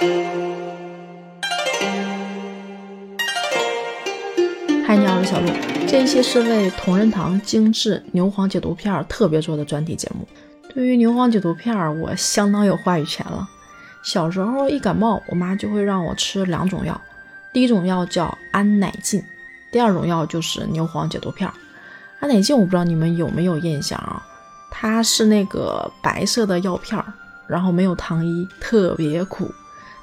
嗨，你好，我是小鹿。这一期是为同仁堂精致牛黄解毒片特别做的专题节目。对于牛黄解毒片，我相当有话语权了。小时候一感冒，我妈就会让我吃两种药，第一种药叫安乃近，第二种药就是牛黄解毒片。安乃近我不知道你们有没有印象啊？它是那个白色的药片，然后没有糖衣，特别苦。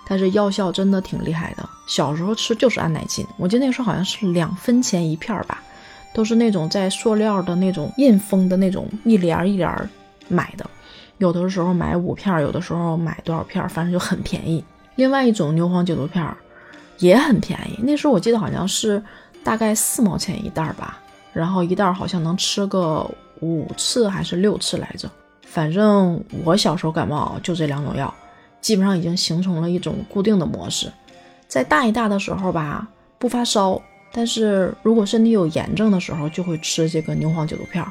但是药效真的挺厉害的。小时候吃就是安乃近，我记得那时候好像是两分钱一片吧，都是那种在塑料的那种印封的那种一帘一帘买的，有的时候买五片，有的时候买多少片，反正就很便宜。另外一种牛黄解毒片也很便宜，那时候我记得好像是大概四毛钱一袋吧，然后一袋好像能吃个五次还是六次来着。反正我小时候感冒就这两种药。基本上已经形成了一种固定的模式，在大一大的时候吧，不发烧，但是如果身体有炎症的时候，就会吃这个牛黄解毒片，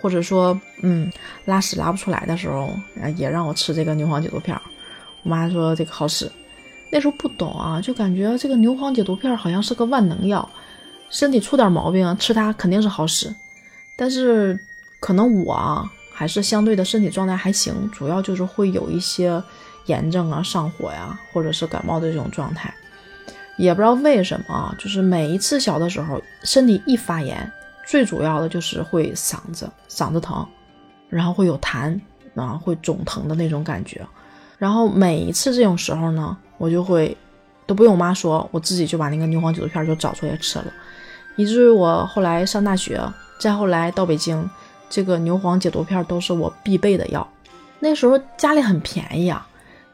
或者说，嗯，拉屎拉不出来的时候，也让我吃这个牛黄解毒片。我妈说这个好使，那时候不懂啊，就感觉这个牛黄解毒片好像是个万能药，身体出点毛病吃它肯定是好使。但是可能我，还是相对的身体状态还行，主要就是会有一些。炎症啊，上火呀，或者是感冒的这种状态，也不知道为什么，就是每一次小的时候，身体一发炎，最主要的就是会嗓子嗓子疼，然后会有痰啊，会肿疼的那种感觉。然后每一次这种时候呢，我就会都不用我妈说，我自己就把那个牛黄解毒片就找出来吃了，以至于我后来上大学，再后来到北京，这个牛黄解毒片都是我必备的药。那时候家里很便宜啊。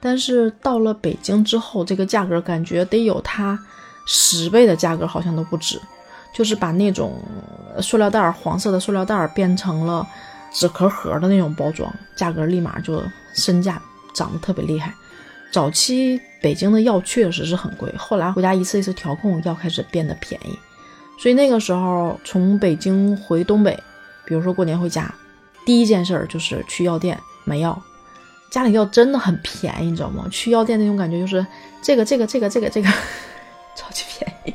但是到了北京之后，这个价格感觉得有它十倍的价格，好像都不止。就是把那种塑料袋儿黄色的塑料袋儿变成了纸壳盒的那种包装，价格立马就身价涨得特别厉害。早期北京的药确实是很贵，后来国家一次一次调控，药开始变得便宜。所以那个时候从北京回东北，比如说过年回家，第一件事儿就是去药店买药。家里药真的很便宜，你知道吗？去药店那种感觉就是这个这个这个这个这个，超级便宜，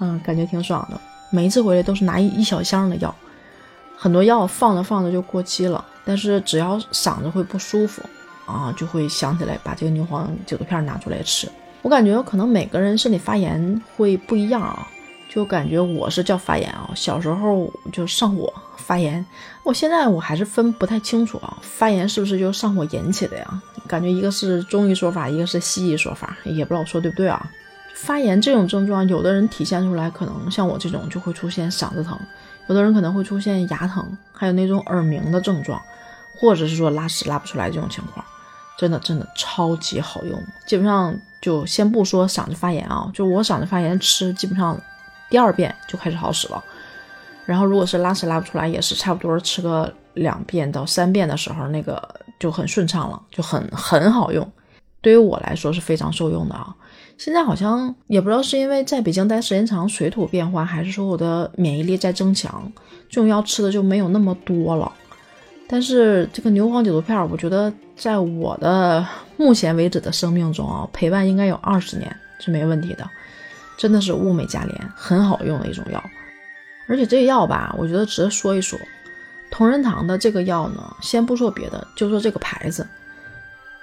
嗯，感觉挺爽的。每一次回来都是拿一一小箱的药，很多药放着放着就过期了。但是只要嗓子会不舒服啊，就会想起来把这个牛黄解毒片拿出来吃。我感觉可能每个人身体发炎会不一样啊。就感觉我是叫发炎啊，小时候就上火发炎，我现在我还是分不太清楚啊，发炎是不是就上火引起的呀？感觉一个是中医说法，一个是西医说法，也不知道我说对不对啊。发炎这种症状，有的人体现出来可能像我这种就会出现嗓子疼，有的人可能会出现牙疼，还有那种耳鸣的症状，或者是说拉屎拉不出来这种情况，真的真的超级好用。基本上就先不说嗓子发炎啊，就我嗓子发炎吃基本上。第二遍就开始好使了，然后如果是拉屎拉不出来，也是差不多吃个两遍到三遍的时候，那个就很顺畅了，就很很好用。对于我来说是非常受用的啊。现在好像也不知道是因为在北京待时间长，水土变化，还是说我的免疫力在增强，这种药吃的就没有那么多了。但是这个牛黄解毒片，我觉得在我的目前为止的生命中啊，陪伴应该有二十年是没问题的。真的是物美价廉，很好用的一种药，而且这个药吧，我觉得值得说一说。同仁堂的这个药呢，先不说别的，就说这个牌子。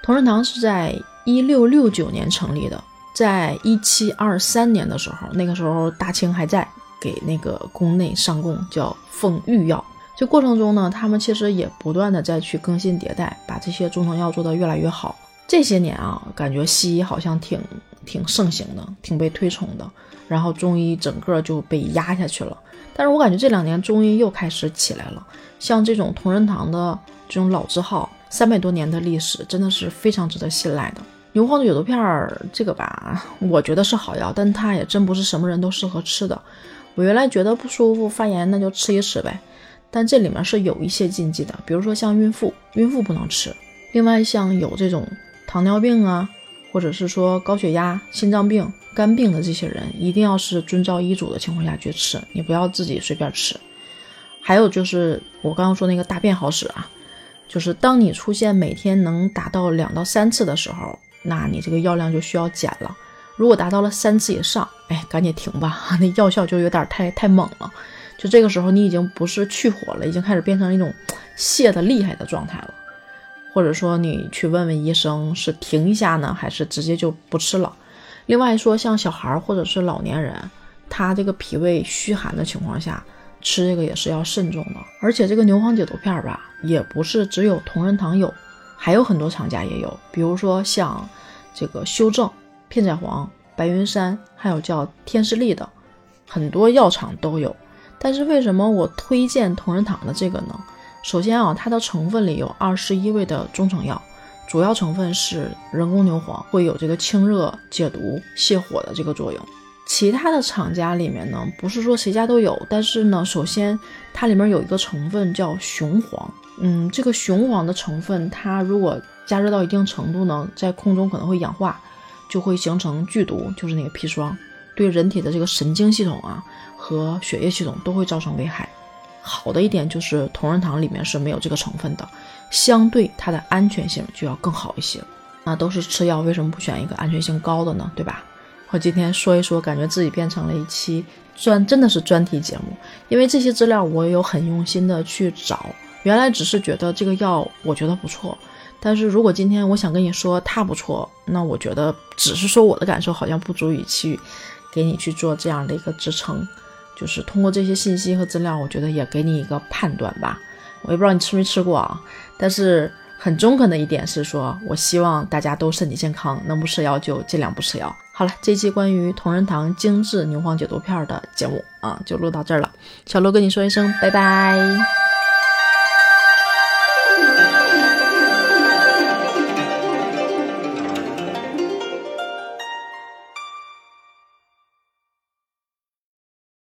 同仁堂是在一六六九年成立的，在一七二三年的时候，那个时候大清还在给那个宫内上贡，叫奉御药。这过程中呢，他们其实也不断的在去更新迭代，把这些中成药做得越来越好。这些年啊，感觉西医好像挺。挺盛行的，挺被推崇的，然后中医整个就被压下去了。但是我感觉这两年中医又开始起来了，像这种同仁堂的这种老字号，三百多年的历史，真的是非常值得信赖的。牛黄的解毒片儿，这个吧，我觉得是好药，但它也真不是什么人都适合吃的。我原来觉得不舒服、发炎，那就吃一吃呗。但这里面是有一些禁忌的，比如说像孕妇，孕妇不能吃。另外像有这种糖尿病啊。或者是说高血压、心脏病、肝病的这些人，一定要是遵照医嘱的情况下去吃，你不要自己随便吃。还有就是我刚刚说那个大便好使啊，就是当你出现每天能达到两到三次的时候，那你这个药量就需要减了。如果达到了三次以上，哎，赶紧停吧，那药效就有点太太猛了。就这个时候，你已经不是去火了，已经开始变成一种泻的厉害的状态了。或者说，你去问问医生，是停一下呢，还是直接就不吃了？另外说，像小孩或者是老年人，他这个脾胃虚寒的情况下。吃这个也是要慎重的，而且这个牛黄解毒片吧，也不是只有同仁堂有，还有很多厂家也有，比如说像这个修正、片仔癀、白云山，还有叫天士力的，很多药厂都有。但是为什么我推荐同仁堂的这个呢？首先啊，它的成分里有二十一味的中成药，主要成分是人工牛黄，会有这个清热解毒、泻火的这个作用。其他的厂家里面呢，不是说谁家都有，但是呢，首先它里面有一个成分叫雄黄，嗯，这个雄黄的成分，它如果加热到一定程度呢，在空中可能会氧化，就会形成剧毒，就是那个砒霜，对人体的这个神经系统啊和血液系统都会造成危害。好的一点就是同仁堂里面是没有这个成分的，相对它的安全性就要更好一些。那都是吃药，为什么不选一个安全性高的呢？对吧？我今天说一说，感觉自己变成了一期专，真的是专题节目。因为这些资料我有很用心的去找，原来只是觉得这个药我觉得不错，但是如果今天我想跟你说它不错，那我觉得只是说我的感受好像不足以去给你去做这样的一个支撑。就是通过这些信息和资料，我觉得也给你一个判断吧。我也不知道你吃没吃过啊，但是。很中肯的一点是说，我希望大家都身体健康，能不吃药就尽量不吃药。好了，这期关于同仁堂精致牛黄解毒片的节目啊，就录到这儿了。小罗跟你说一声拜拜。